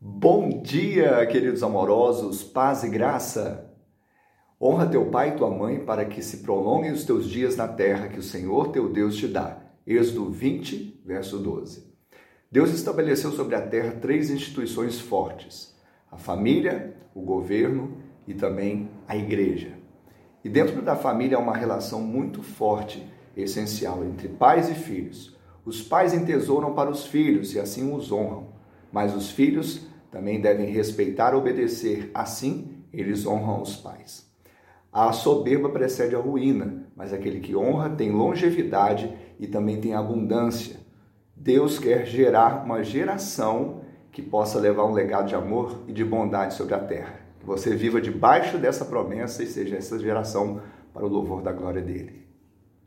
Bom dia, queridos amorosos, paz e graça. Honra teu pai e tua mãe para que se prolonguem os teus dias na terra que o Senhor teu Deus te dá. Êxodo 20, verso 12. Deus estabeleceu sobre a terra três instituições fortes: a família, o governo e também a igreja. E dentro da família há uma relação muito forte, essencial entre pais e filhos. Os pais entesouram para os filhos e assim os honram mas os filhos também devem respeitar e obedecer, assim eles honram os pais. A soberba precede a ruína, mas aquele que honra tem longevidade e também tem abundância. Deus quer gerar uma geração que possa levar um legado de amor e de bondade sobre a terra. Que você viva debaixo dessa promessa e seja essa geração para o louvor da glória dele.